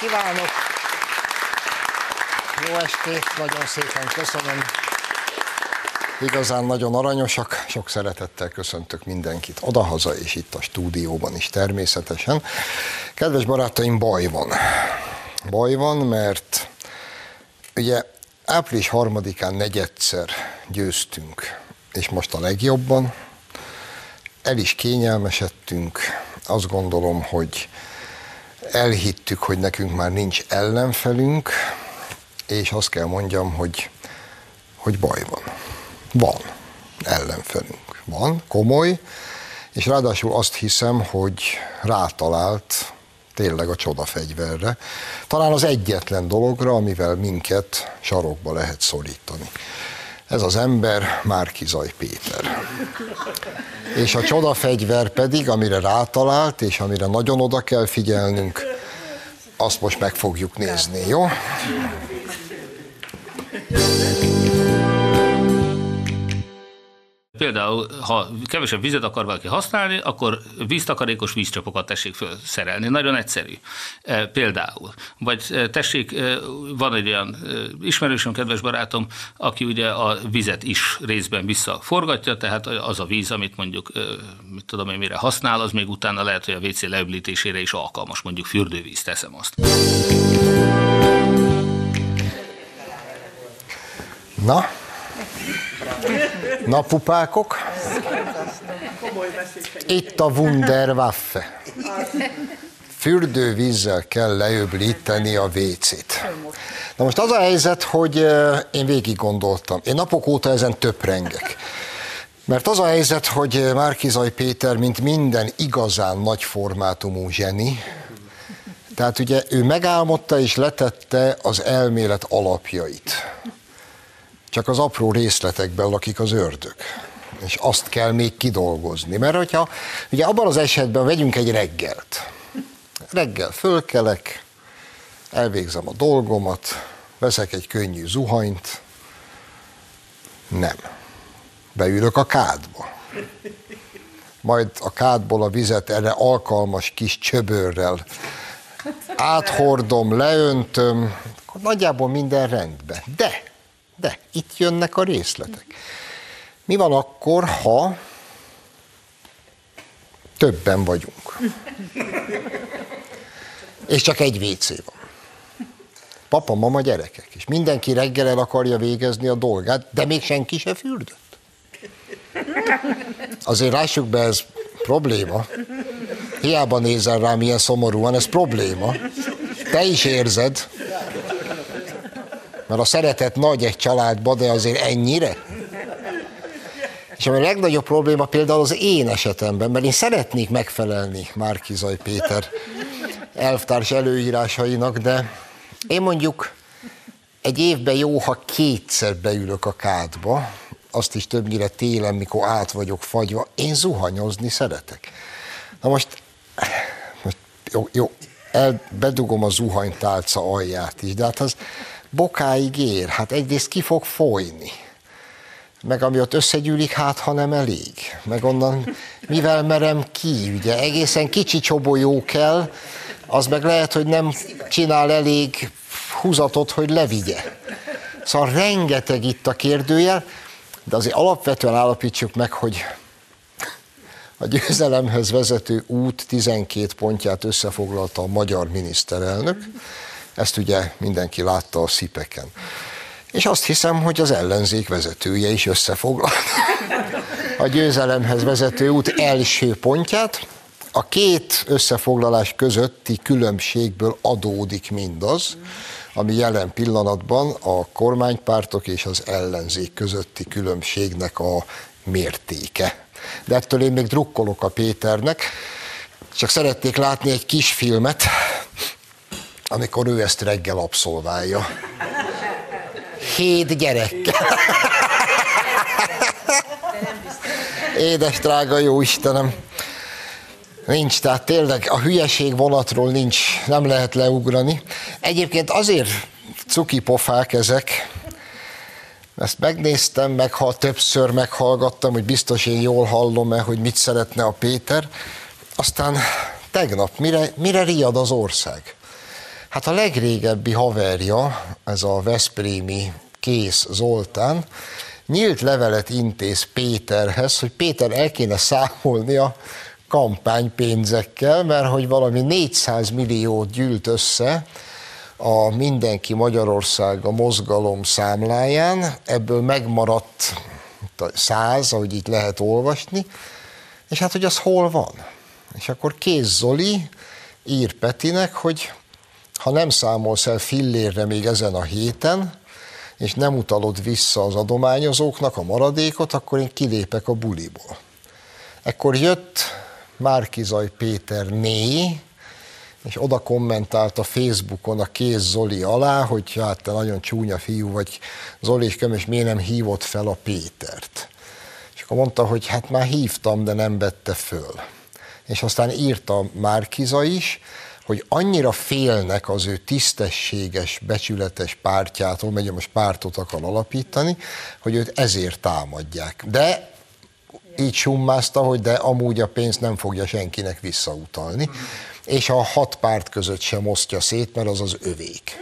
kívánok! Jó estét, nagyon szépen köszönöm. Igazán nagyon aranyosak, sok szeretettel köszöntök mindenkit odahaza és itt a stúdióban is természetesen. Kedves barátaim, baj van. Baj van, mert ugye április harmadikán negyedszer győztünk, és most a legjobban. El is kényelmesedtünk. Azt gondolom, hogy elhittük, hogy nekünk már nincs ellenfelünk, és azt kell mondjam, hogy, hogy baj van. Van ellenfelünk. Van, komoly, és ráadásul azt hiszem, hogy rátalált tényleg a csodafegyverre. Talán az egyetlen dologra, amivel minket sarokba lehet szorítani. Ez az ember Márkizaj Péter. És a csodafegyver pedig, amire rátalált, és amire nagyon oda kell figyelnünk, azt most meg fogjuk nézni, jó? Például, ha kevesebb vizet akar valaki használni, akkor víztakarékos vízcsapokat tessék felszerelni. Nagyon egyszerű. E, például. Vagy e, tessék, e, van egy olyan ismerősöm, kedves barátom, aki ugye a vizet is részben visszaforgatja, tehát az a víz, amit mondjuk, mit tudom én, mire használ, az még utána lehet, hogy a WC leöblítésére is alkalmas, mondjuk fürdővíz, teszem azt. Na, Napupákok. Itt a Wunderwaffe. Fürdővízzel kell leöblíteni a vécét. Na most az a helyzet, hogy én végig gondoltam. Én napok óta ezen töprengek. Mert az a helyzet, hogy Márkizaj Péter, mint minden igazán nagy formátumú zseni, tehát ugye ő megálmodta és letette az elmélet alapjait csak az apró részletekben lakik az ördög. És azt kell még kidolgozni. Mert hogyha, ugye abban az esetben vegyünk egy reggelt. Reggel fölkelek, elvégzem a dolgomat, veszek egy könnyű zuhanyt, nem. Beülök a kádba. Majd a kádból a vizet erre alkalmas kis csöbörrel áthordom, leöntöm, akkor nagyjából minden rendben. De de itt jönnek a részletek. Mi van akkor, ha többen vagyunk? És csak egy WC van. Papa, mama, gyerekek. És mindenki reggel el akarja végezni a dolgát, de még senki se fürdött. Azért lássuk be, ez probléma. Hiába nézel rá, milyen szomorúan, ez probléma. Te is érzed. Mert a szeretet nagy egy családba, de azért ennyire? És a legnagyobb probléma például az én esetemben, mert én szeretnék megfelelni Márkizaj Péter elvtárs előírásainak, de én mondjuk egy évben jó, ha kétszer beülök a kádba, azt is többnyire télen, mikor át vagyok fagyva, én zuhanyozni szeretek. Na most, most jó, jó el, bedugom a zuhanytálca alját is, de hát az bokáig ér, hát egyrészt ki fog folyni. Meg ami ott összegyűlik, hát ha nem elég. Meg onnan mivel merem ki, ugye egészen kicsi csobolyó kell, az meg lehet, hogy nem csinál elég húzatot, hogy levigye. Szóval rengeteg itt a kérdőjel, de azért alapvetően állapítsuk meg, hogy a győzelemhez vezető út 12 pontját összefoglalta a magyar miniszterelnök, ezt ugye mindenki látta a szipeken. És azt hiszem, hogy az ellenzék vezetője is összefoglalt a győzelemhez vezető út első pontját. A két összefoglalás közötti különbségből adódik mindaz, ami jelen pillanatban a kormánypártok és az ellenzék közötti különbségnek a mértéke. De ettől én még drukkolok a Péternek, csak szeretnék látni egy kis filmet, amikor ő ezt reggel abszolválja. Hét gyerekkel. Édes drága jó Istenem. Nincs, tehát tényleg a hülyeség vonatról nincs, nem lehet leugrani. Egyébként azért cuki pofák ezek, ezt megnéztem, meg ha többször meghallgattam, hogy biztos én jól hallom-e, hogy mit szeretne a Péter. Aztán tegnap, mire, mire riad az ország? Hát a legrégebbi haverja, ez a Veszprémi Kész Zoltán, nyílt levelet intéz Péterhez, hogy Péter el kéne számolni a kampánypénzekkel, mert hogy valami 400 milliót gyűlt össze a Mindenki Magyarország a mozgalom számláján, ebből megmaradt 100, ahogy itt lehet olvasni, és hát, hogy az hol van. És akkor Kész Zoli ír Petinek, hogy ha nem számolsz el fillérre még ezen a héten, és nem utalod vissza az adományozóknak a maradékot, akkor én kilépek a buliból. Ekkor jött Márkizaj Péter né, és oda kommentált a Facebookon a Kéz Zoli alá, hogy hát te nagyon csúnya fiú vagy, Zoli, és miért nem hívott fel a Pétert. És akkor mondta, hogy hát már hívtam, de nem vette föl. És aztán írta Márkiza is, hogy annyira félnek az ő tisztességes, becsületes pártjától, mert most pártot akar alapítani, hogy őt ezért támadják. De így summázta, hogy de amúgy a pénzt nem fogja senkinek visszautalni, és a hat párt között sem osztja szét, mert az az övék.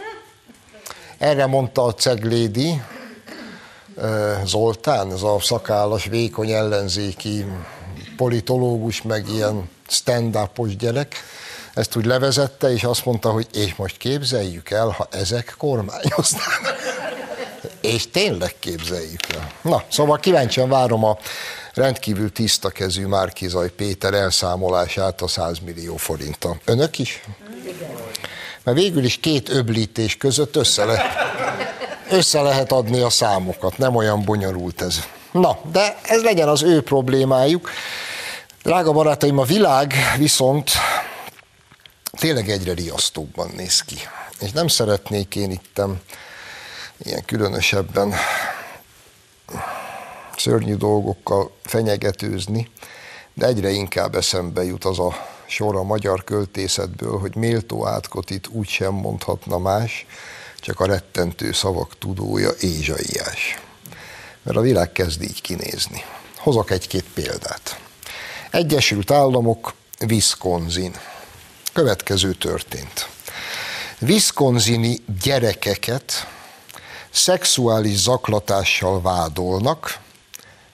Erre mondta a Ceglédi, Zoltán, ez a szakállas, vékony ellenzéki politológus, meg ilyen stand-upos gyerek, ezt úgy levezette, és azt mondta, hogy és most képzeljük el, ha ezek kormányoznának. és tényleg képzeljük el. Na, szóval kíváncsian várom a rendkívül tiszta kezű Márkizaj Péter elszámolását a 100 millió forinta. Önök is? Mert végül is két öblítés között össze, le, össze lehet adni a számokat, nem olyan bonyolult ez. Na, de ez legyen az ő problémájuk. Drága barátaim, a világ viszont tényleg egyre riasztóbban néz ki. És nem szeretnék én ittem ilyen különösebben szörnyű dolgokkal fenyegetőzni, de egyre inkább eszembe jut az a sor a magyar költészetből, hogy méltó átkotit úgy sem mondhatna más, csak a rettentő szavak tudója Ézsaiás. Mert a világ kezd így kinézni. Hozok egy-két példát. Egyesült Államok, Wisconsin. Következő történt. Wisconsini gyerekeket szexuális zaklatással vádolnak,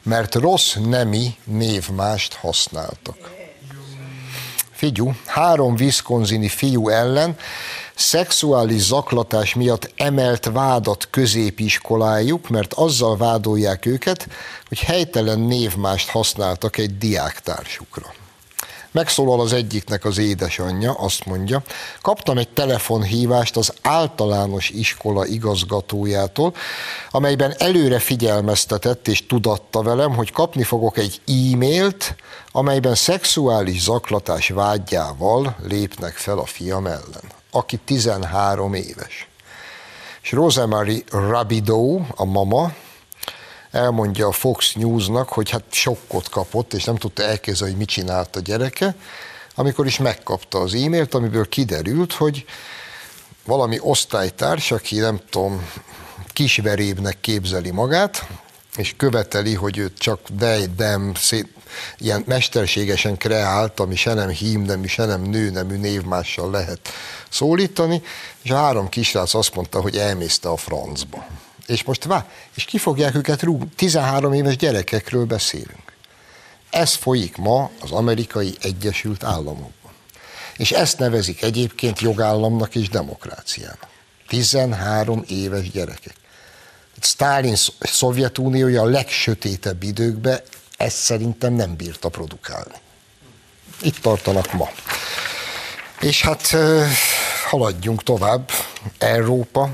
mert rossz nemi névmást használtak. Figyú, három viszkonzini fiú ellen szexuális zaklatás miatt emelt vádat középiskolájuk, mert azzal vádolják őket, hogy helytelen névmást használtak egy diáktársukra. Megszólal az egyiknek az édesanyja, azt mondja, kaptam egy telefonhívást az általános iskola igazgatójától, amelyben előre figyelmeztetett és tudatta velem, hogy kapni fogok egy e-mailt, amelyben szexuális zaklatás vágyával lépnek fel a fiam ellen, aki 13 éves. És Rosemary Rabideau, a mama, elmondja a Fox Newsnak, hogy hát sokkot kapott, és nem tudta elképzelni, hogy mit csinált a gyereke, amikor is megkapta az e-mailt, amiből kiderült, hogy valami osztálytárs, aki nem tudom, kisverébnek képzeli magát, és követeli, hogy őt csak de, dem, szét, ilyen mesterségesen kreált, ami se nem hím nemű, se nem nő nemű névmással lehet szólítani, és a három kisrác azt mondta, hogy elmészte a francba. És most vá, és ki fogják őket rúgni? 13 éves gyerekekről beszélünk. Ez folyik ma az amerikai Egyesült Államokban. És ezt nevezik egyébként jogállamnak és demokráciának. 13 éves gyerekek. Stalin Szovjetuniója a legsötétebb időkben ezt szerintem nem bírta produkálni. Itt tartanak ma. És hát haladjunk tovább. Európa,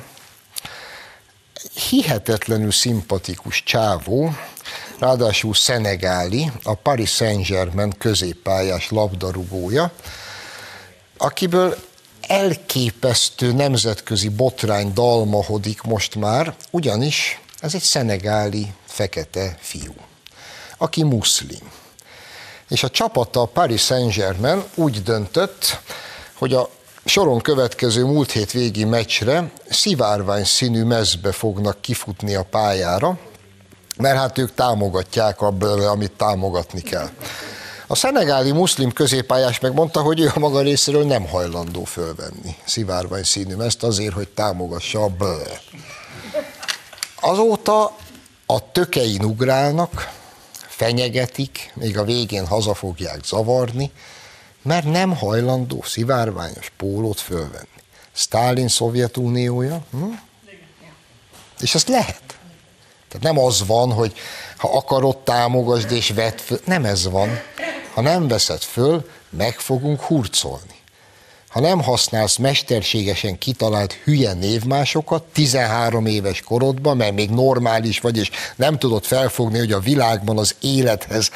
hihetetlenül szimpatikus csávó, ráadásul szenegáli, a Paris Saint-Germain középpályás labdarúgója, akiből elképesztő nemzetközi botrány dalmahodik most már, ugyanis ez egy szenegáli fekete fiú, aki muszlim. És a csapata a Paris Saint-Germain úgy döntött, hogy a soron következő múlt hét végi meccsre szivárvány színű mezbe fognak kifutni a pályára, mert hát ők támogatják abból, amit támogatni kell. A szenegáli muszlim középpályás megmondta, hogy ő a maga részéről nem hajlandó fölvenni szivárvány színű ezt azért, hogy támogassa a bl. Azóta a tökein ugrálnak, fenyegetik, még a végén haza fogják zavarni, mert nem hajlandó szivárványos pólót fölvenni. Stalin Szovjetuniója, hm? és ezt lehet. Tehát nem az van, hogy ha akarod, támogasd és vedd föl. Nem ez van. Ha nem veszed föl, meg fogunk hurcolni. Ha nem használsz mesterségesen kitalált hülye névmásokat 13 éves korodban, mert még normális vagy, és nem tudod felfogni, hogy a világban az élethez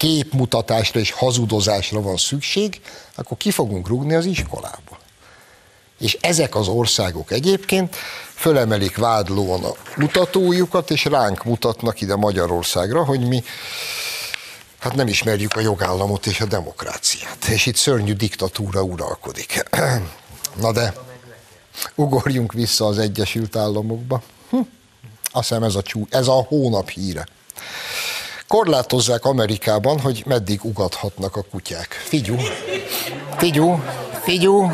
képmutatásra és hazudozásra van szükség, akkor ki fogunk rugni az iskolából. És ezek az országok egyébként fölemelik vádlóan a mutatójukat, és ránk mutatnak ide Magyarországra, hogy mi hát nem ismerjük a jogállamot és a demokráciát. És itt szörnyű diktatúra uralkodik. Na de ugorjunk vissza az Egyesült Államokba. Hm. Azt hiszem ez a, csú, ez a hónap híre. Korlátozzák Amerikában, hogy meddig ugathatnak a kutyák. Figyú, figyú, figyú,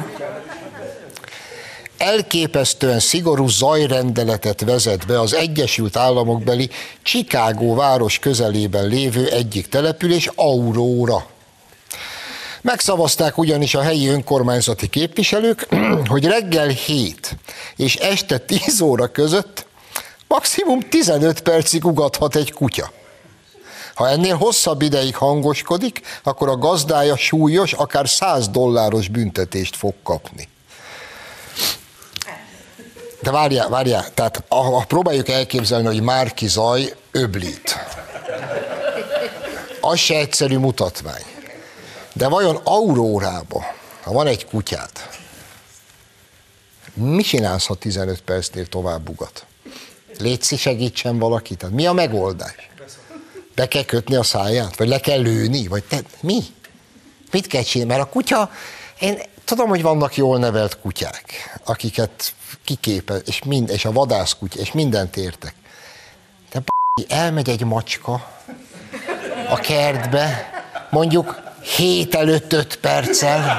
elképesztően szigorú zajrendeletet vezet be az Egyesült Államokbeli Chicago város közelében lévő egyik település, Aurora. Megszavazták ugyanis a helyi önkormányzati képviselők, hogy reggel 7 és este 10 óra között maximum 15 percig ugathat egy kutya. Ha ennél hosszabb ideig hangoskodik, akkor a gazdája súlyos, akár 100 dolláros büntetést fog kapni. De várjál, várjál, tehát ha próbáljuk elképzelni, hogy Márki Zaj öblít. Az se egyszerű mutatvány. De vajon Aurórába, ha van egy kutyád, mi csinálsz, ha 15 percnél tovább ugat? Létszi, segítsen valaki? Tehát mi a megoldás? Be kell kötni a száját? Vagy le kell lőni? Vagy te, mi? Mit kell csinálni? Mert a kutya, én tudom, hogy vannak jól nevelt kutyák, akiket kiképe, és, mind, és a vadászkutya, és mindent értek. De elmegy egy macska a kertbe, mondjuk hét előtt öt perccel,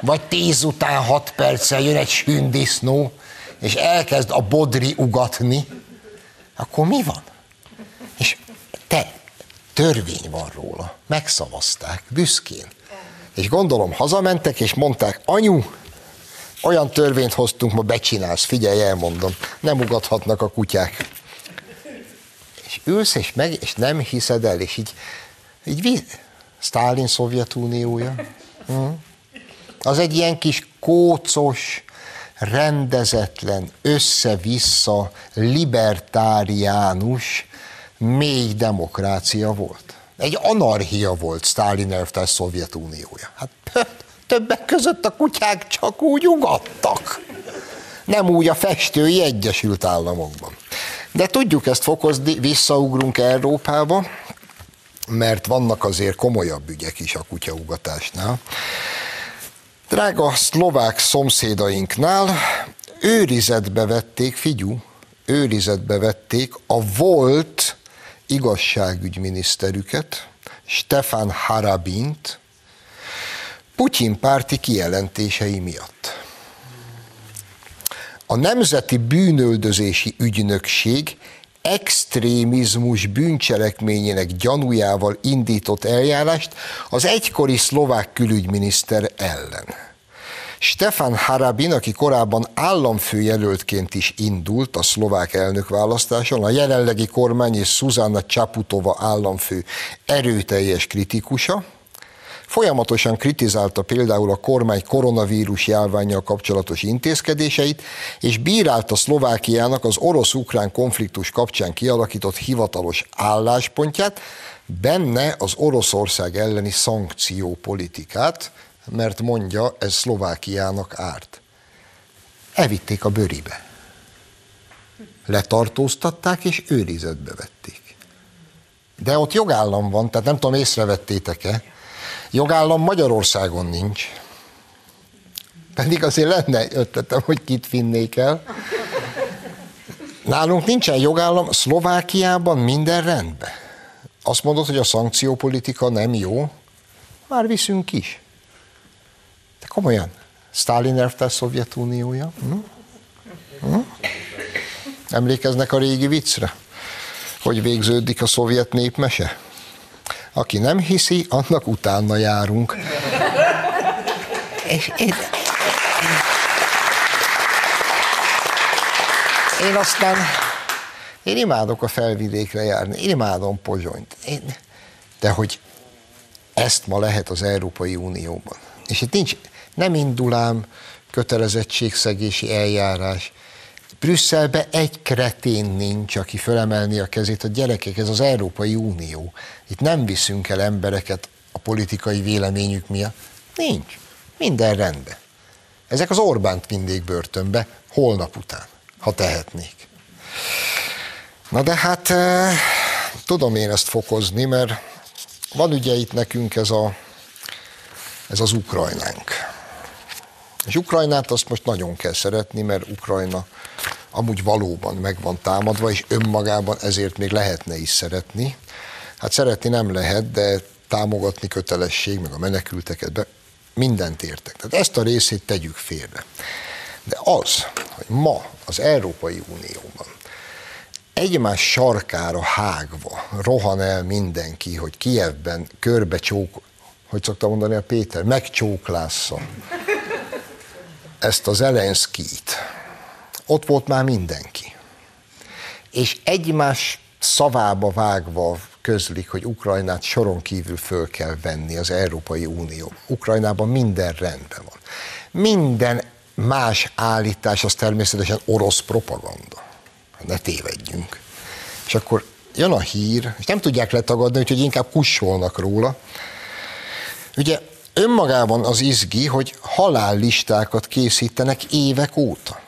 vagy tíz után hat perccel jön egy sündisznó, és elkezd a bodri ugatni, akkor mi van? Törvény van róla, megszavazták, büszkén. És gondolom, hazamentek, és mondták, anyu, olyan törvényt hoztunk, ma becsinálsz, figyelj, elmondom, nem ugathatnak a kutyák. És ülsz, és, meg, és nem hiszed el, és így, így Sztálin Szovjetuniója. Hm? Az egy ilyen kis kócos, rendezetlen, össze-vissza, libertáriánus, mély demokrácia volt. Egy anarchia volt Sztálin elvtárs Szovjetuniója. Hát többek között a kutyák csak úgy ugattak. Nem úgy a festői Egyesült Államokban. De tudjuk ezt fokozni, visszaugrunk Európába, mert vannak azért komolyabb ügyek is a kutyaugatásnál. Drága szlovák szomszédainknál őrizetbe vették, figyú, őrizetbe vették a volt igazságügyminiszterüket, Stefan Harabint, Putyin párti kijelentései miatt. A Nemzeti Bűnöldözési Ügynökség extrémizmus bűncselekményének gyanújával indított eljárást az egykori szlovák külügyminiszter ellen. Stefan Harabin, aki korábban államfőjelöltként is indult a szlovák elnökválasztáson, a jelenlegi kormány és Szuzanna Csaputova államfő erőteljes kritikusa, Folyamatosan kritizálta például a kormány koronavírus járványjal kapcsolatos intézkedéseit, és bírálta Szlovákiának az orosz-ukrán konfliktus kapcsán kialakított hivatalos álláspontját, benne az Oroszország elleni szankciópolitikát, mert mondja, ez Szlovákiának árt. Evitték a bőribe. Letartóztatták és őrizetbe vették. De ott jogállam van, tehát nem tudom, észrevettétek-e, Jogállam Magyarországon nincs. Pedig azért lenne ötletem, hogy kit vinnék el. Nálunk nincsen jogállam, Szlovákiában minden rendben. Azt mondod, hogy a szankciópolitika nem jó, már viszünk is. De komolyan, Stalin elvtárs Szovjetuniója. Hm? Hm? Emlékeznek a régi viccre? Hogy végződik a szovjet népmese? Aki nem hiszi, annak utána járunk. És én, én aztán, én imádok a felvidékre járni, én imádom Pozsonyt. Én, de hogy ezt ma lehet az Európai Unióban. És itt nincs, nem indulám, kötelezettségszegési eljárás. Brüsszelbe egy kretén nincs, aki fölemelni a kezét. A gyerekek, ez az Európai Unió. Itt nem viszünk el embereket a politikai véleményük miatt. Nincs. Minden rendben. Ezek az Orbánt mindig börtönbe, holnap után, ha tehetnék. Na de hát eh, tudom én ezt fokozni, mert van ugye itt nekünk ez, a, ez az Ukrajnánk. És Ukrajnát azt most nagyon kell szeretni, mert Ukrajna amúgy valóban meg van támadva, és önmagában ezért még lehetne is szeretni. Hát szeretni nem lehet, de támogatni kötelesség, meg a menekülteket, be, mindent értek. Tehát ezt a részét tegyük félre. De az, hogy ma az Európai Unióban egymás sarkára hágva rohan el mindenki, hogy Kievben körbe csók, hogy szokta mondani a Péter, megcsóklásza ezt az Elenszkit. Ott volt már mindenki. És egymás szavába vágva közlik, hogy Ukrajnát soron kívül föl kell venni az Európai Unió. Ukrajnában minden rendben van. Minden más állítás az természetesen orosz propaganda. Ne tévedjünk. És akkor jön a hír, és nem tudják letagadni, úgyhogy inkább kussolnak róla. Ugye önmagában az izgi, hogy halállistákat készítenek évek óta.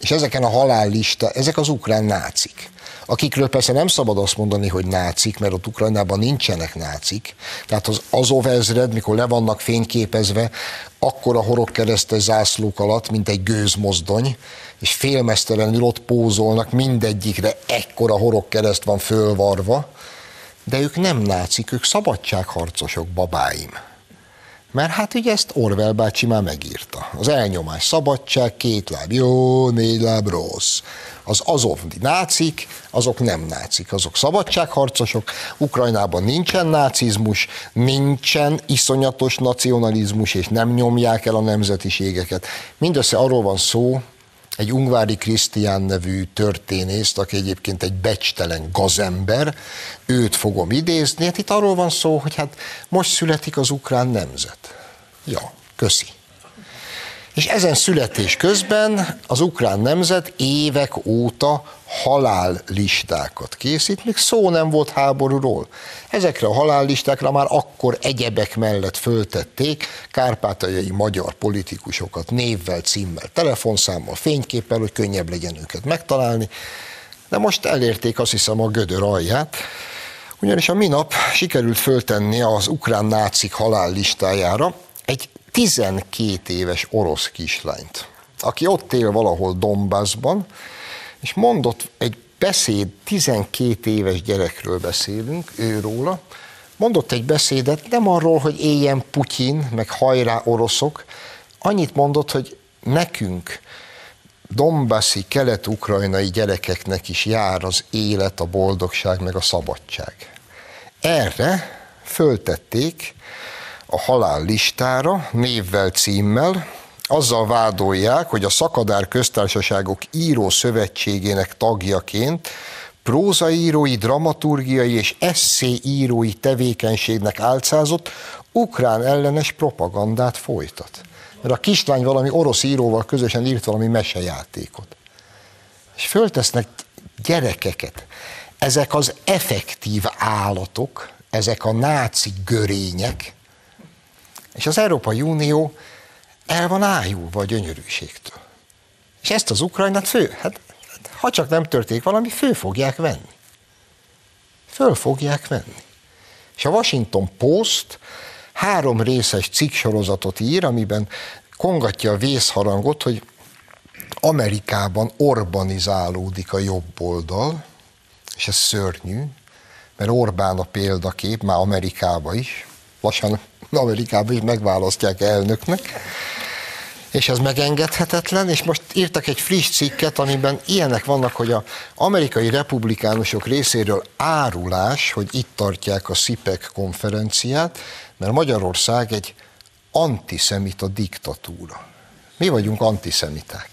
És ezeken a halállista, ezek az ukrán nácik akikről persze nem szabad azt mondani, hogy nácik, mert ott Ukrajnában nincsenek nácik. Tehát az Azov ezred, mikor le vannak fényképezve, akkor a horogkeresztes zászlók alatt, mint egy gőzmozdony, és félmesztelenül ott pózolnak, mindegyikre ekkora horogkereszt van fölvarva, de ők nem nácik, ők szabadságharcosok, babáim. Mert hát ugye ezt Orwell bácsi már megírta. Az elnyomás szabadság, két láb jó, négy láb rossz. Az azovdi nácik, azok nem nácik, azok szabadságharcosok. Ukrajnában nincsen nácizmus, nincsen iszonyatos nacionalizmus, és nem nyomják el a nemzetiségeket. Mindössze arról van szó, egy Ungvári Krisztián nevű történészt, aki egyébként egy becstelen gazember, őt fogom idézni. Hát itt arról van szó, hogy hát most születik az ukrán nemzet. Ja, köszi. És ezen születés közben az ukrán nemzet évek óta halállistákat készít, még szó nem volt háborúról. Ezekre a halállistákra már akkor egyebek mellett föltették kárpátaljai magyar politikusokat névvel, címmel, telefonszámmal, fényképpel, hogy könnyebb legyen őket megtalálni, de most elérték azt hiszem a gödör alját, ugyanis a minap sikerült föltenni az ukrán nácik halállistájára egy 12 éves orosz kislányt, aki ott él valahol Donbassban, és mondott egy beszéd, 12 éves gyerekről beszélünk, őróla, mondott egy beszédet nem arról, hogy éljen Putyin, meg hajrá oroszok, annyit mondott, hogy nekünk, Dombaszi, kelet-ukrajnai gyerekeknek is jár az élet, a boldogság, meg a szabadság. Erre föltették a halál listára, névvel, címmel, azzal vádolják, hogy a Szakadár Köztársaságok Író Szövetségének tagjaként prózaírói, dramaturgiai és eszéírói tevékenységnek álcázott ukrán ellenes propagandát folytat. Mert a kislány valami orosz íróval közösen írt valami mesejátékot. És föltesznek gyerekeket. Ezek az effektív állatok, ezek a náci görények, és az Európai Unió el van ájulva a gyönyörűségtől. És ezt az Ukrajnát fő, hát ha csak nem történik valami, föl fogják venni. Föl fogják venni. És a Washington Post három részes cikksorozatot ír, amiben kongatja a vészharangot, hogy Amerikában urbanizálódik a jobb oldal, és ez szörnyű, mert Orbán a példakép, már Amerikába is, lassan Amerikába is megválasztják elnöknek, és ez megengedhetetlen, és most írtak egy friss cikket, amiben ilyenek vannak, hogy a amerikai republikánusok részéről árulás, hogy itt tartják a SZIPEC konferenciát, mert Magyarország egy antiszemita diktatúra. Mi vagyunk antiszemiták.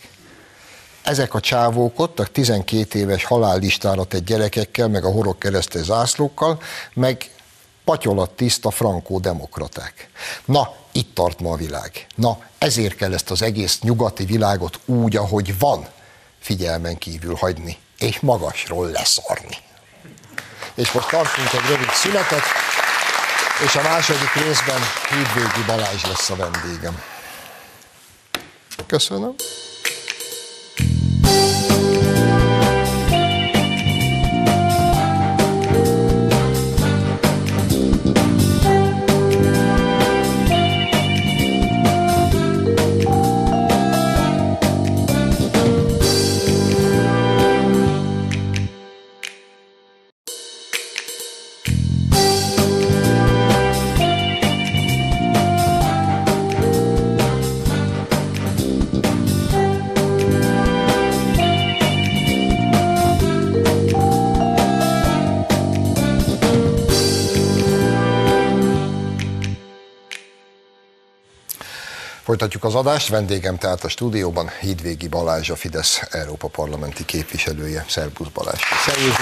Ezek a csávók ott, a 12 éves halállistára tett gyerekekkel, meg a horog keresztes zászlókkal, meg patyolat tiszta frankó demokraták. Na, itt tart ma a világ. Na, ezért kell ezt az egész nyugati világot úgy, ahogy van, figyelmen kívül hagyni, és magasról leszarni. És most tartunk egy rövid szünetet, és a második részben Hídvégi Balázs lesz a vendégem. Köszönöm. Folytatjuk az adást, vendégem tehát a stúdióban Hídvégi Balázs, a Fidesz Európa Parlamenti képviselője. Szerbusz Balázs. Szervusz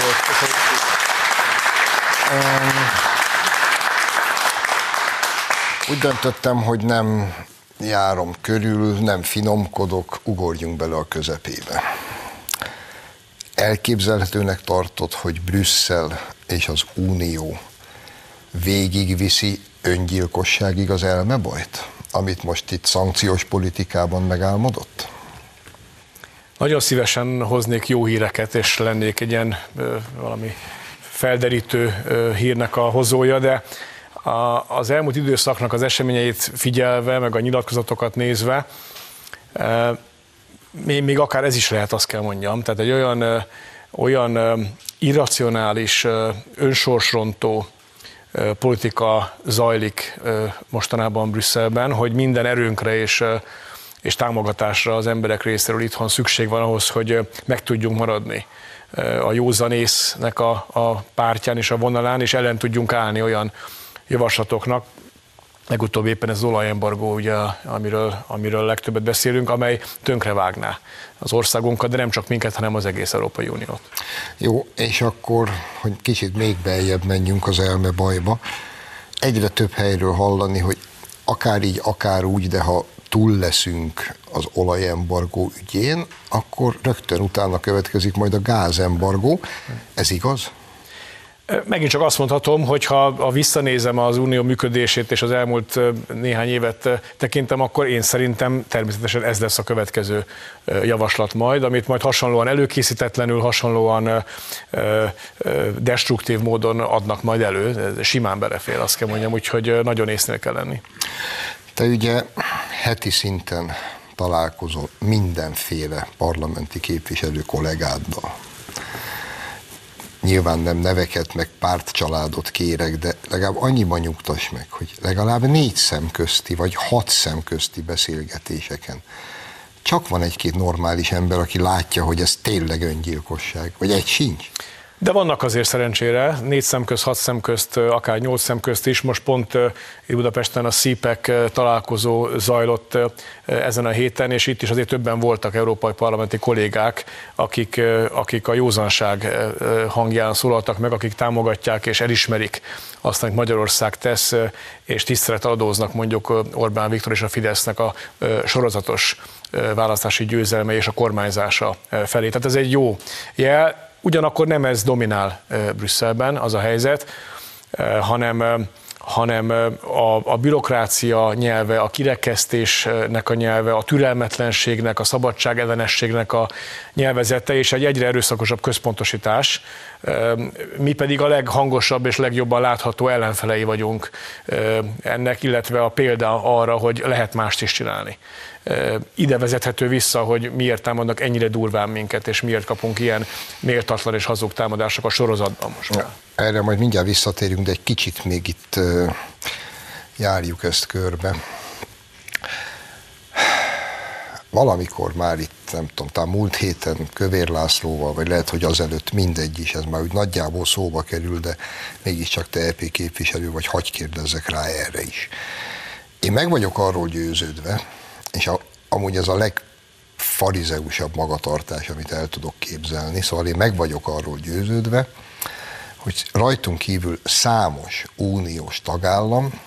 Úgy döntöttem, hogy nem járom körül, nem finomkodok, ugorjunk bele a közepébe. Elképzelhetőnek tartott, hogy Brüsszel és az Unió végigviszi öngyilkosságig az elmebajt? Amit most itt szankciós politikában megálmodott? Nagyon szívesen hoznék jó híreket, és lennék egy ilyen valami felderítő hírnek a hozója, de az elmúlt időszaknak az eseményeit figyelve, meg a nyilatkozatokat nézve, még, még akár ez is lehet, azt kell mondjam. Tehát egy olyan, olyan irracionális, önsorsrontó, politika zajlik mostanában Brüsszelben, hogy minden erőnkre és, és támogatásra az emberek részéről itthon szükség van ahhoz, hogy meg tudjunk maradni a józanésznek a, a pártján és a vonalán, és ellen tudjunk állni olyan javaslatoknak, legutóbb éppen ez az olajembargó, ugye, amiről, amiről legtöbbet beszélünk, amely tönkrevágná az országunkat, de nem csak minket, hanem az egész Európai Uniót. Jó, és akkor, hogy kicsit még beljebb menjünk az elme bajba, egyre több helyről hallani, hogy akár így, akár úgy, de ha túl leszünk az olajembargó ügyén, akkor rögtön utána következik majd a gázembargó. Ez igaz? Megint csak azt mondhatom, hogy ha a visszanézem az unió működését és az elmúlt néhány évet tekintem, akkor én szerintem természetesen ez lesz a következő javaslat majd, amit majd hasonlóan előkészítetlenül, hasonlóan destruktív módon adnak majd elő. Simán belefér, azt kell mondjam, úgyhogy nagyon észnél kell lenni. Te ugye heti szinten találkozol mindenféle parlamenti képviselő kollégáddal nyilván nem neveket, meg pártcsaládot kérek, de legalább annyiban nyugtass meg, hogy legalább négy szemközti, vagy hat szemközti beszélgetéseken csak van egy-két normális ember, aki látja, hogy ez tényleg öngyilkosság, vagy egy sincs. De vannak azért szerencsére, négy szem közt, hat szem közt, akár nyolc szem közt is. Most pont Budapesten a CIPEC találkozó zajlott ezen a héten, és itt is azért többen voltak európai parlamenti kollégák, akik, akik a józanság hangján szólaltak meg, akik támogatják és elismerik azt, amit Magyarország tesz, és tisztelet adóznak mondjuk Orbán Viktor és a Fidesznek a sorozatos választási győzelme és a kormányzása felé. Tehát ez egy jó jel Ugyanakkor nem ez dominál Brüsszelben, az a helyzet, hanem hanem a, a bürokrácia nyelve, a kirekesztésnek a nyelve, a türelmetlenségnek, a szabadság ellenességnek a nyelvezete, és egy egyre erőszakosabb központosítás. Mi pedig a leghangosabb és legjobban látható ellenfelei vagyunk ennek, illetve a példa arra, hogy lehet mást is csinálni. Ide vezethető vissza, hogy miért támadnak ennyire durván minket, és miért kapunk ilyen méltatlan és hazug támadások a sorozatban most már. Erre majd mindjárt visszatérünk, de egy kicsit még itt járjuk ezt körbe. Valamikor már itt, nem tudom, talán múlt héten Kövér Lászlóval, vagy lehet, hogy azelőtt mindegy is, ez már úgy nagyjából szóba kerül, de mégiscsak te EP képviselő vagy, hagy kérdezzek rá erre is. Én meg vagyok arról győződve, és a, amúgy ez a legfarizeusabb magatartás, amit el tudok képzelni, szóval én meg vagyok arról győződve, hogy rajtunk kívül számos uniós tagállam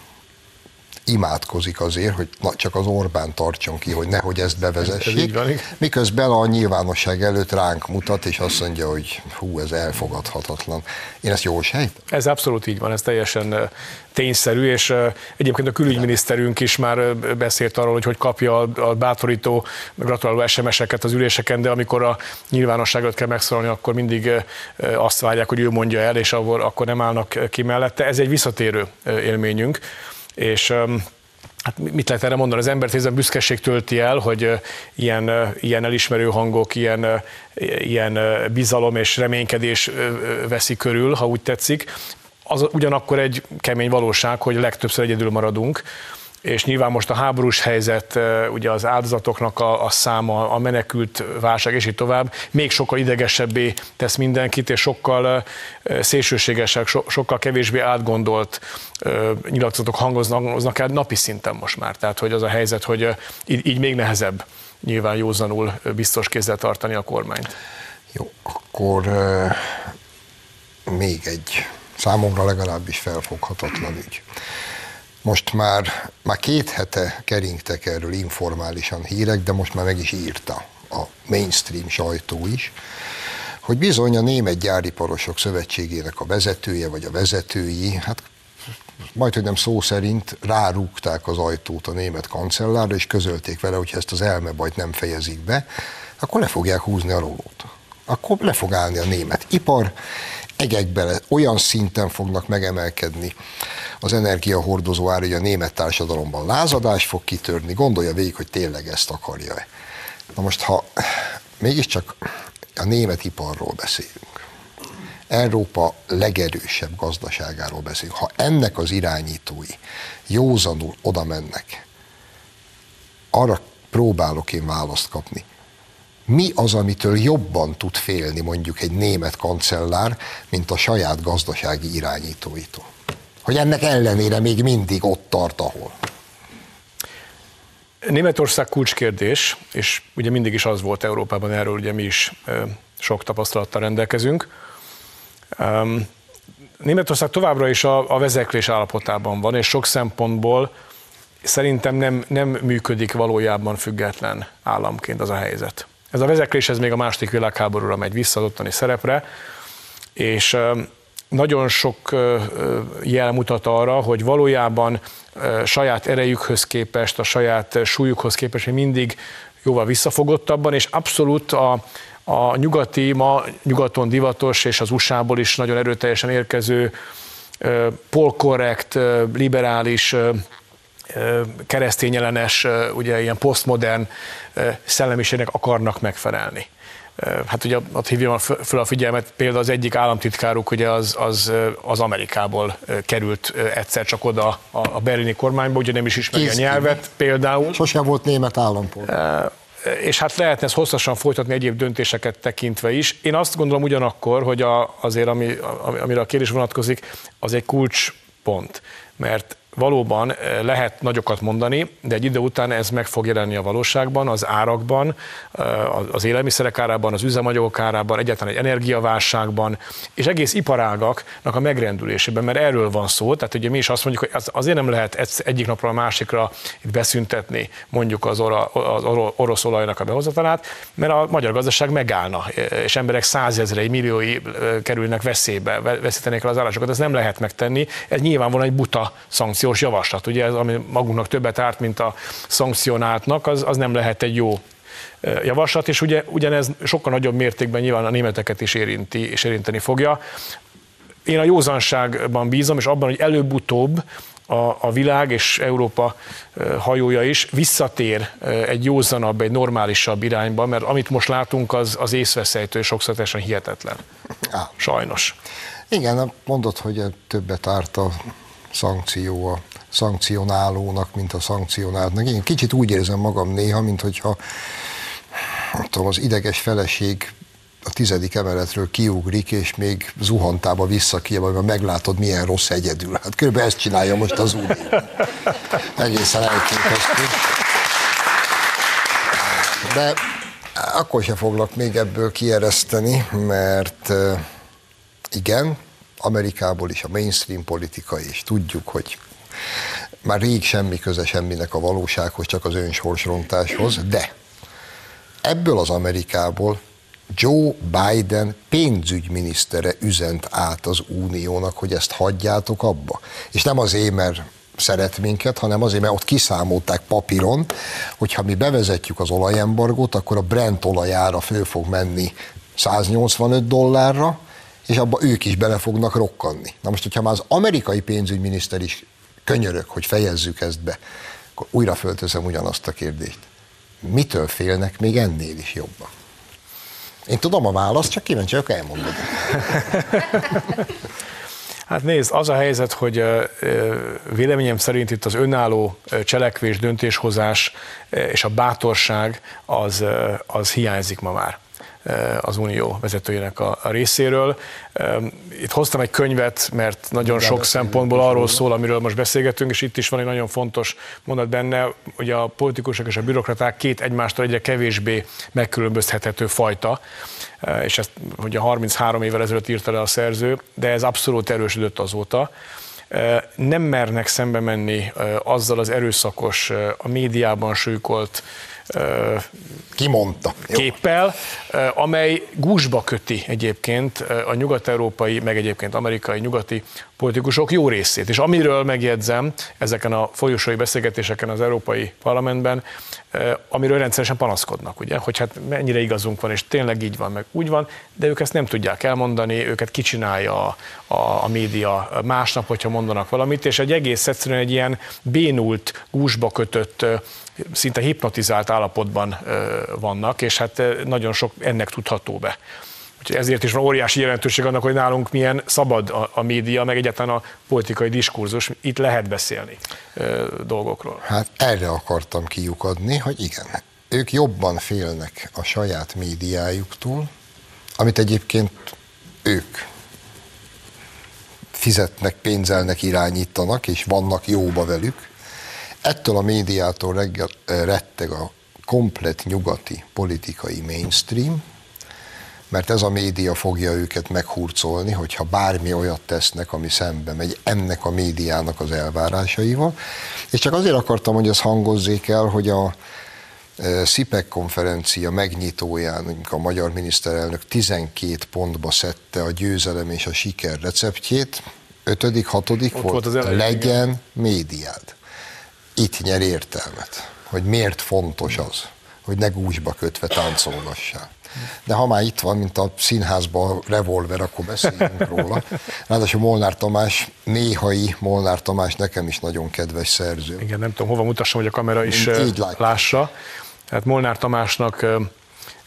imádkozik azért, hogy na, csak az Orbán tartson ki, hogy nehogy ezt bevezessék, miközben a nyilvánosság előtt ránk mutat, és azt mondja, hogy hú, ez elfogadhatatlan. Én ezt jól sejt? Ez abszolút így van, ez teljesen tényszerű, és egyébként a külügyminiszterünk is már beszélt arról, hogy hogy kapja a bátorító, gratuláló SMS-eket az üléseken, de amikor a nyilvánosságot kell megszólalni, akkor mindig azt várják, hogy ő mondja el, és akkor nem állnak ki mellette. Ez egy visszatérő élményünk és Hát mit lehet erre mondani? Az embert ez a büszkeség tölti el, hogy ilyen, ilyen elismerő hangok, ilyen, ilyen bizalom és reménykedés veszi körül, ha úgy tetszik. Az ugyanakkor egy kemény valóság, hogy legtöbbször egyedül maradunk, és nyilván most a háborús helyzet, ugye az áldozatoknak a, a száma, a menekült válság és így tovább, még sokkal idegesebbé tesz mindenkit, és sokkal szélsőségesek, so, sokkal kevésbé átgondolt nyilatkozatok hangoznak, el napi szinten most már. Tehát, hogy az a helyzet, hogy így, így még nehezebb nyilván józanul biztos kézzel tartani a kormányt. Jó, akkor uh, még egy számomra legalábbis felfoghatatlan ügy. Most már, már két hete keringtek erről informálisan hírek, de most már meg is írta a mainstream sajtó is, hogy bizony a Német Gyáriparosok Szövetségének a vezetője, vagy a vezetői, hát majd, hogy nem szó szerint rárúgták az ajtót a német kancellárra, és közölték vele, hogy ezt az elmebajt nem fejezik be, akkor le fogják húzni a rolót. Akkor le fog állni a német ipar, egekbe olyan szinten fognak megemelkedni az energiahordozó ár, hogy a német társadalomban lázadás fog kitörni, gondolja végig, hogy tényleg ezt akarja-e. Na most, ha mégiscsak a német iparról beszélünk, Európa legerősebb gazdaságáról beszélünk, ha ennek az irányítói józanul oda mennek, arra próbálok én választ kapni. Mi az, amitől jobban tud félni mondjuk egy német kancellár, mint a saját gazdasági irányítóitól? Hogy ennek ellenére még mindig ott tart, ahol. Németország kulcskérdés, és ugye mindig is az volt Európában, erről ugye mi is sok tapasztalattal rendelkezünk. Németország továbbra is a, a vezeklés állapotában van, és sok szempontból szerintem nem, nem működik valójában független államként az a helyzet. Ez a vezeklés ez még a második világháborúra megy vissza az ottani szerepre, és nagyon sok jel mutat arra, hogy valójában saját erejükhöz képest, a saját súlyukhoz képest mindig jóval visszafogottabban, és abszolút a, a nyugati, ma nyugaton divatos, és az USA-ból is nagyon erőteljesen érkező polkorrekt, liberális, keresztényellenes, ugye ilyen posztmodern szellemiségnek akarnak megfelelni hát ugye ott hívjam föl a figyelmet, például az egyik államtitkáruk ugye az, az, az Amerikából került egyszer csak oda a, berlini kormányba, ugye nem is ismeri a nyelvet például. Sosem volt német állampolgár. És hát lehetne ezt hosszasan folytatni egyéb döntéseket tekintve is. Én azt gondolom ugyanakkor, hogy a, azért, ami, amire a kérdés vonatkozik, az egy kulcspont. Mert valóban eh, lehet nagyokat mondani, de egy idő után ez meg fog jelenni a valóságban, az árakban, eh, az élelmiszerek árában, az üzemanyagok árában, egyáltalán egy energiaválságban, és egész iparágaknak a megrendülésében, mert erről van szó. Tehát ugye mi is azt mondjuk, hogy azért nem lehet egyik napról a másikra beszüntetni mondjuk az, ora, az orosz olajnak a behozatalát, mert a magyar gazdaság megállna, eh, és emberek százezrei, milliói kerülnek veszélybe, veszítenék el az állásokat. Ez nem lehet megtenni. Ez nyilvánvalóan egy buta szankció szankciós javaslat. Ugye ez, ami magunknak többet árt, mint a szankcionáltnak, az, az nem lehet egy jó javaslat, és ugye ugyanez sokkal nagyobb mértékben nyilván a németeket is érinti, és érinteni fogja. én a józanságban bízom, és abban, hogy előbb-utóbb a, a világ és Európa hajója is visszatér egy józanabb, egy normálisabb irányba, mert amit most látunk, az, az észveszejtő és sokszor teljesen hihetetlen. Á. Sajnos. Igen, mondod, hogy többet árt a szankció a szankcionálónak, mint a szankcionáltnak. Én kicsit úgy érzem magam néha, mint hogyha tudom, az ideges feleség a tizedik emeletről kiugrik, és még zuhantába visszakíjel, mert meglátod, milyen rossz egyedül. Hát körülbelül ezt csinálja most az úr. Egészen elképesztő. De akkor se foglak még ebből kiereszteni, mert igen, Amerikából is a mainstream politika, és tudjuk, hogy már rég semmi köze semminek a valósághoz, csak az önsorsrontáshoz, de ebből az Amerikából Joe Biden pénzügyminisztere üzent át az uniónak, hogy ezt hagyjátok abba. És nem azért, mert szeret minket, hanem azért, mert ott kiszámolták papíron, hogy ha mi bevezetjük az olajembargót, akkor a Brent olajára föl fog menni 185 dollárra, és abba ők is bele fognak rokkanni. Na most, hogyha már az amerikai pénzügyminiszter is könyörök, hogy fejezzük ezt be, akkor újra fölteszem ugyanazt a kérdést. Mitől félnek még ennél is jobban? Én tudom a választ, csak kíváncsi vagyok elmondani. Hát nézd, az a helyzet, hogy véleményem szerint itt az önálló cselekvés, döntéshozás és a bátorság az, az hiányzik ma már. Eh, az Unió vezetőjének a, a részéről. Itt hoztam egy könyvet, mert nagyon De sok szempontból arról szól, amiről most beszélgetünk, és itt is van egy nagyon fontos mondat benne, hogy a politikusok és a bürokraták két egymástól egyre kevésbé megkülönböztethető fajta, eh, és ezt ugye 33 évvel ezelőtt írta le a szerző, de ez abszolút erősödött azóta. Eh, nem mernek szembe menni azzal az erőszakos, a médiában súlykolt Kimondta. képpel, amely gúzsba köti egyébként a nyugat-európai, meg egyébként amerikai nyugati politikusok jó részét. És amiről megjegyzem ezeken a folyosói beszélgetéseken az Európai Parlamentben, amiről rendszeresen panaszkodnak, ugye, hogy hát mennyire igazunk van, és tényleg így van, meg úgy van, de ők ezt nem tudják elmondani, őket kicsinálja a, a, a média másnap, hogyha mondanak valamit, és egy egész egyszerűen egy ilyen bénult, gúzsba kötött szinte hipnotizált állapotban vannak, és hát nagyon sok ennek tudható be. Úgyhogy ezért is van óriási jelentőség annak, hogy nálunk milyen szabad a, a média, meg egyáltalán a politikai diskurzus. Itt lehet beszélni ö, dolgokról. Hát erre akartam kiukadni, hogy igen, ők jobban félnek a saját médiájuktól, amit egyébként ők fizetnek, pénzelnek, irányítanak, és vannak jóba velük, Ettől a médiától reggel, retteg a komplet nyugati politikai mainstream, mert ez a média fogja őket meghurcolni, hogyha bármi olyat tesznek, ami szembe megy ennek a médiának az elvárásaival. És csak azért akartam, hogy ez hangozzék el, hogy a SZIPEC konferencia megnyitóján a magyar miniszterelnök 12 pontba szedte a győzelem és a siker receptjét, ötödik, hatodik Ott volt, volt az legyen médiád itt nyer értelmet, hogy miért fontos az, hogy ne gúzsba kötve táncolgassál. De ha már itt van, mint a színházban a revolver, akkor beszéljünk róla. Ráadásul Molnár Tamás, néhai Molnár Tamás nekem is nagyon kedves szerző. Igen, nem tudom, hova mutassam, hogy a kamera is így lássa. Tehát Molnár Tamásnak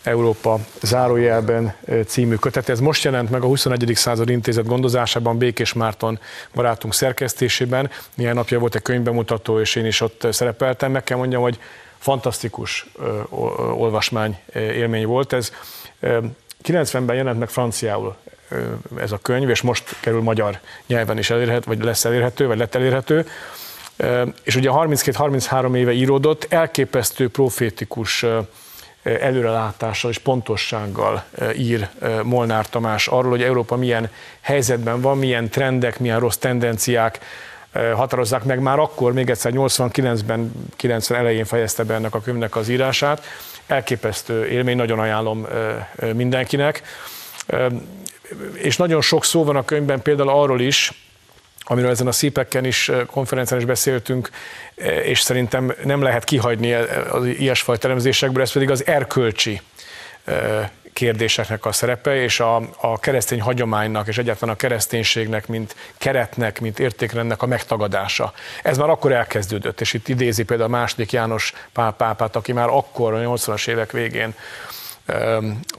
Európa zárójelben című kötet. Ez most jelent meg a 21. század intézet gondozásában Békés Márton barátunk szerkesztésében. Néhány napja volt egy könyvbemutató, és én is ott szerepeltem. Meg kell mondjam, hogy fantasztikus olvasmány élmény volt ez. 90-ben jelent meg franciául ez a könyv, és most kerül magyar nyelven is elérhető, vagy lesz elérhető, vagy lett elérhető. És ugye 32-33 éve íródott, elképesztő profétikus előrelátással és pontossággal ír Molnár Tamás arról, hogy Európa milyen helyzetben van, milyen trendek, milyen rossz tendenciák határozzák meg már akkor, még egyszer 89-ben, 90 elején fejezte be ennek a könyvnek az írását. Elképesztő élmény, nagyon ajánlom mindenkinek. És nagyon sok szó van a könyvben például arról is, amiről ezen a szípekken is, konferencián is beszéltünk, és szerintem nem lehet kihagyni az ilyesfajta elemzésekből, ez pedig az erkölcsi kérdéseknek a szerepe, és a, a keresztény hagyománynak, és egyáltalán a kereszténységnek, mint keretnek, mint értékrendnek a megtagadása. Ez már akkor elkezdődött, és itt idézi például a második János pápát, aki már akkor, a 80-as évek végén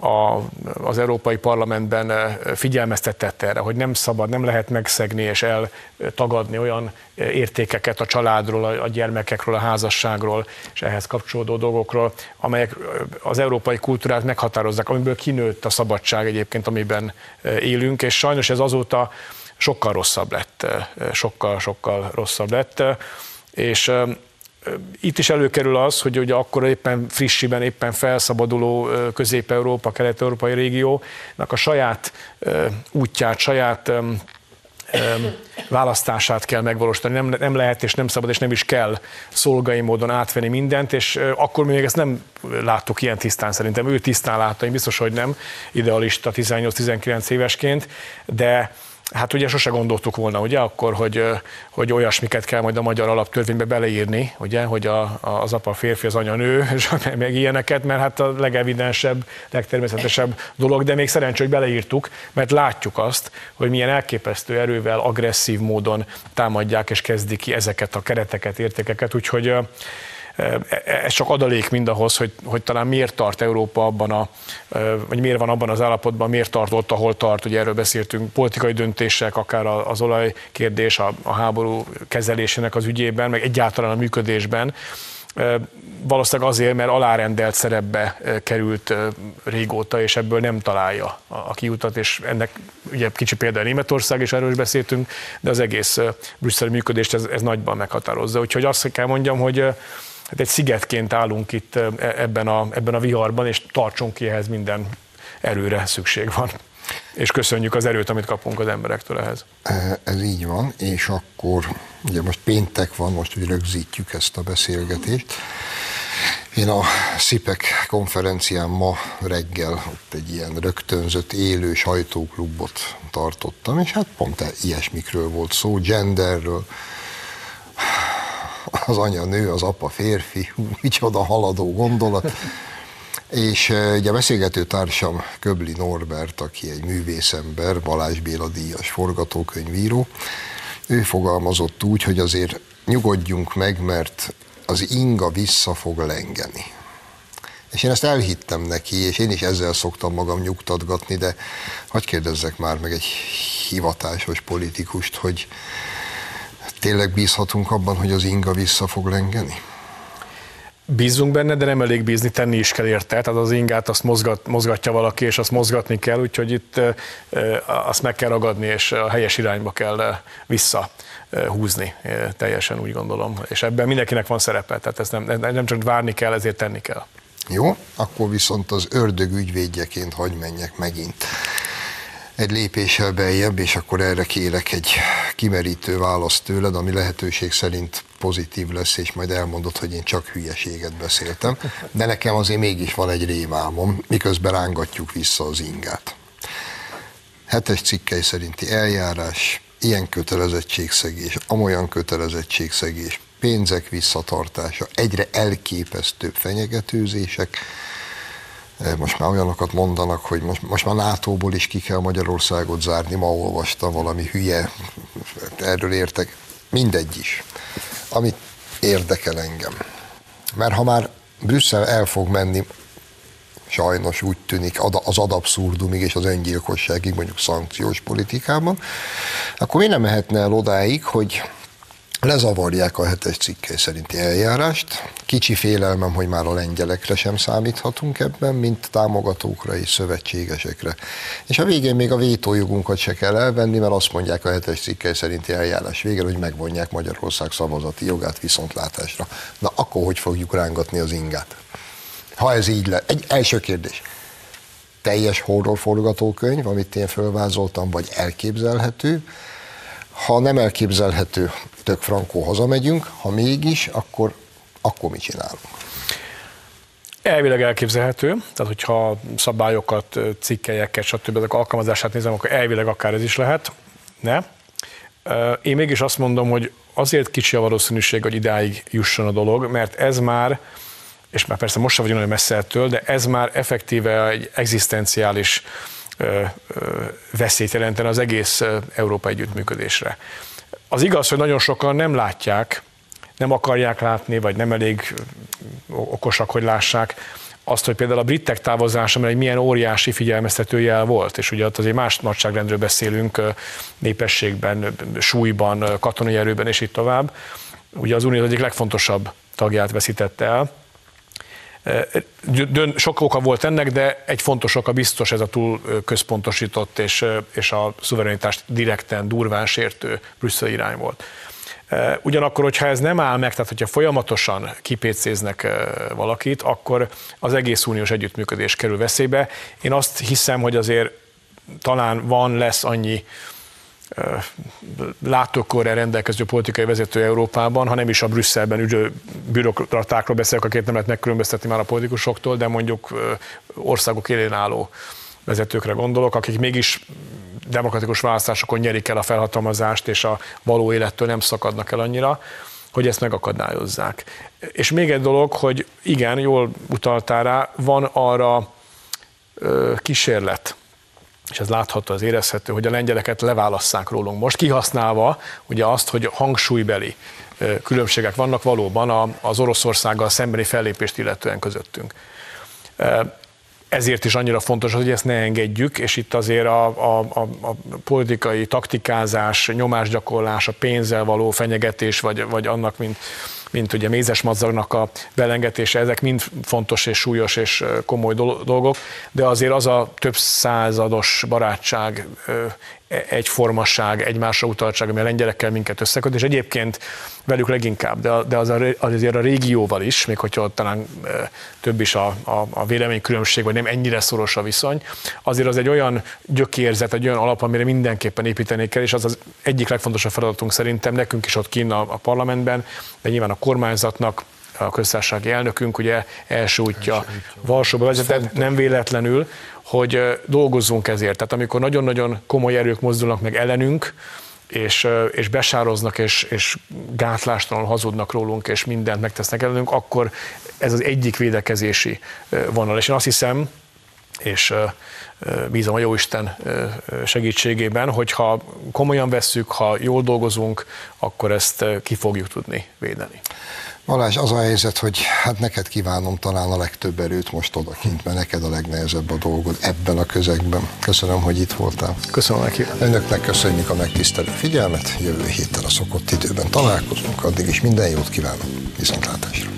a, az Európai Parlamentben figyelmeztetett erre, hogy nem szabad, nem lehet megszegni és eltagadni olyan értékeket a családról, a gyermekekről, a házasságról és ehhez kapcsolódó dolgokról, amelyek az európai kultúrát meghatározzák, amiből kinőtt a szabadság egyébként, amiben élünk, és sajnos ez azóta sokkal rosszabb lett, sokkal, sokkal rosszabb lett, és itt is előkerül az, hogy ugye akkor éppen frissiben, éppen felszabaduló Közép-Európa, Kelet-Európai régiónak a saját útját, saját választását kell megvalósítani. Nem, nem lehet és nem szabad és nem is kell szolgai módon átvenni mindent, és akkor még ezt nem láttuk ilyen tisztán szerintem. Ő tisztán látta, én biztos, hogy nem, idealista 18-19 évesként, de Hát ugye sose gondoltuk volna, ugye, akkor, hogy, hogy olyasmiket kell majd a magyar alaptörvénybe beleírni, ugye, hogy a, az apa férfi, az anya nő, és meg ilyeneket, mert hát a legevidensebb, legtermészetesebb dolog, de még szerencsé, hogy beleírtuk, mert látjuk azt, hogy milyen elképesztő erővel, agresszív módon támadják és kezdik ki ezeket a kereteket, értékeket, úgyhogy ez csak adalék mindahhoz, hogy, hogy talán miért tart Európa abban a, vagy miért van abban az állapotban, miért tart ott, ahol tart, ugye erről beszéltünk, politikai döntések, akár az olajkérdés, a, a háború kezelésének az ügyében, meg egyáltalán a működésben, valószínűleg azért, mert alárendelt szerepbe került régóta, és ebből nem találja a kiutat, és ennek ugye kicsi példa Németország, és erről is beszéltünk, de az egész brüsszeli működést ez, ez nagyban meghatározza. Úgyhogy azt kell mondjam, hogy hát egy szigetként állunk itt e, ebben a, ebben a viharban, és tartsunk ki ehhez minden erőre szükség van. És köszönjük az erőt, amit kapunk az emberektől ehhez. Ez így van, és akkor ugye most péntek van, most hogy rögzítjük ezt a beszélgetést. Én a SZIPEK konferencián ma reggel ott egy ilyen rögtönzött élő sajtóklubot tartottam, és hát pont ilyesmikről volt szó, genderről, az anya nő, az apa férfi, micsoda haladó gondolat. És ugye a beszélgető társam Köbli Norbert, aki egy művészember, Balázs Béla díjas forgatókönyvíró, ő fogalmazott úgy, hogy azért nyugodjunk meg, mert az inga vissza fog lengeni. És én ezt elhittem neki, és én is ezzel szoktam magam nyugtatgatni, de hogy kérdezzek már meg egy hivatásos politikust, hogy tényleg bízhatunk abban, hogy az inga vissza fog lengeni? Bízunk benne, de nem elég bízni, tenni is kell érte. Tehát az ingát azt mozgat, mozgatja valaki, és azt mozgatni kell, úgyhogy itt azt meg kell ragadni, és a helyes irányba kell vissza húzni, teljesen úgy gondolom. És ebben mindenkinek van szerepe, tehát ezt nem, nem csak várni kell, ezért tenni kell. Jó, akkor viszont az ördög ügyvédjeként hagy menjek megint egy lépéssel beljebb, és akkor erre kérek egy kimerítő választ tőled, ami lehetőség szerint pozitív lesz, és majd elmondod, hogy én csak hülyeséget beszéltem. De nekem azért mégis van egy rémálmom, miközben rángatjuk vissza az ingát. Hetes cikkei szerinti eljárás, ilyen kötelezettségszegés, amolyan kötelezettségszegés, pénzek visszatartása, egyre elképesztőbb fenyegetőzések, most már olyanokat mondanak, hogy most, most már NATO-ból is ki kell Magyarországot zárni, ma olvastam valami hülye, erről értek, mindegy is, amit érdekel engem. Mert ha már Brüsszel el fog menni, sajnos úgy tűnik az ad abszurdumig és az öngyilkosságig, mondjuk szankciós politikában, akkor mi nem mehetne el odáig, hogy lezavarják a hetes cikke szerinti eljárást. Kicsi félelmem, hogy már a lengyelekre sem számíthatunk ebben, mint támogatókra és szövetségesekre. És a végén még a vétójogunkat se kell elvenni, mert azt mondják a hetes cikke szerinti eljárás végén, hogy megvonják Magyarország szavazati jogát viszontlátásra. Na akkor hogy fogjuk rángatni az ingát? Ha ez így le. Egy első kérdés. Teljes horror forgatókönyv, amit én fölvázoltam, vagy elképzelhető, ha nem elképzelhető, tök frankó hazamegyünk, ha mégis, akkor, akkor mit csinálunk? Elvileg elképzelhető, tehát hogyha szabályokat, cikkelyeket, stb. ezek alkalmazását nézem, akkor elvileg akár ez is lehet. Ne. Én mégis azt mondom, hogy azért kicsi a valószínűség, hogy idáig jusson a dolog, mert ez már és már persze most sem vagyunk nagyon messze ettől, de ez már effektíve egy egzisztenciális veszélyt jelentene az egész Európa együttműködésre. Az igaz, hogy nagyon sokan nem látják, nem akarják látni, vagy nem elég okosak, hogy lássák, azt, hogy például a britek távozása, mert egy milyen óriási figyelmeztetőjel volt, és ugye ott azért más nagyságrendről beszélünk népességben, súlyban, katonai erőben, és így tovább. Ugye az Unió egyik legfontosabb tagját veszítette el. Sok oka volt ennek, de egy fontos oka biztos ez a túl központosított és, és a szuverenitást direkten, durván sértő brüsszeli irány volt. Ugyanakkor, hogyha ez nem áll meg, tehát hogyha folyamatosan kipécéznek valakit, akkor az egész uniós együttműködés kerül veszélybe. Én azt hiszem, hogy azért talán van, lesz annyi látókorra rendelkező politikai vezető Európában, ha nem is a Brüsszelben ügyő bürokratákról beszélek, akiket nem lehet megkülönböztetni már a politikusoktól, de mondjuk országok élén álló vezetőkre gondolok, akik mégis demokratikus választásokon nyerik el a felhatalmazást, és a való élettől nem szakadnak el annyira, hogy ezt megakadályozzák. És még egy dolog, hogy igen, jól utaltál rá, van arra kísérlet, és ez látható, az érezhető, hogy a lengyeleket leválasszák rólunk. Most, kihasználva ugye azt, hogy hangsúlybeli különbségek vannak valóban az Oroszországgal szembeni fellépést illetően közöttünk. Ezért is annyira fontos, hogy ezt ne engedjük, és itt azért a, a, a, a politikai taktikázás, nyomásgyakorlás, a pénzzel való fenyegetés, vagy, vagy annak, mint, mint ugye mézes madzagnak a belengetése, ezek mind fontos és súlyos és komoly dolgok, de azért az a több százados barátság egyformasság, egymásra utaltság, ami a lengyelekkel minket összeköt, és egyébként velük leginkább, de, de az, a, az azért a régióval is, még hogyha ott talán több is a, a, a véleménykülönbség, vagy nem ennyire szoros a viszony, azért az egy olyan gyökérzet, egy olyan alap, amire mindenképpen építeni kell, és az az egyik legfontosabb feladatunk szerintem nekünk is ott kín a, a parlamentben, de nyilván a kormányzatnak, a köztársasági elnökünk ugye első útja Varsóba vezetett, nem véletlenül, hogy dolgozzunk ezért. Tehát amikor nagyon-nagyon komoly erők mozdulnak meg ellenünk, és, és besároznak, és, és gátlástalanul hazudnak rólunk, és mindent megtesznek ellenünk, akkor ez az egyik védekezési vonal. És én azt hiszem, és bízom a Jóisten segítségében, hogyha komolyan vesszük, ha jól dolgozunk, akkor ezt ki fogjuk tudni védeni. Balázs, az a helyzet, hogy hát neked kívánom talán a legtöbb erőt most odakint, mert neked a legnehezebb a dolgod ebben a közegben. Köszönöm, hogy itt voltál. Köszönöm neki. Önöknek köszönjük a megtisztelő figyelmet, jövő héten a szokott időben találkozunk, addig is minden jót kívánok, viszontlátásra.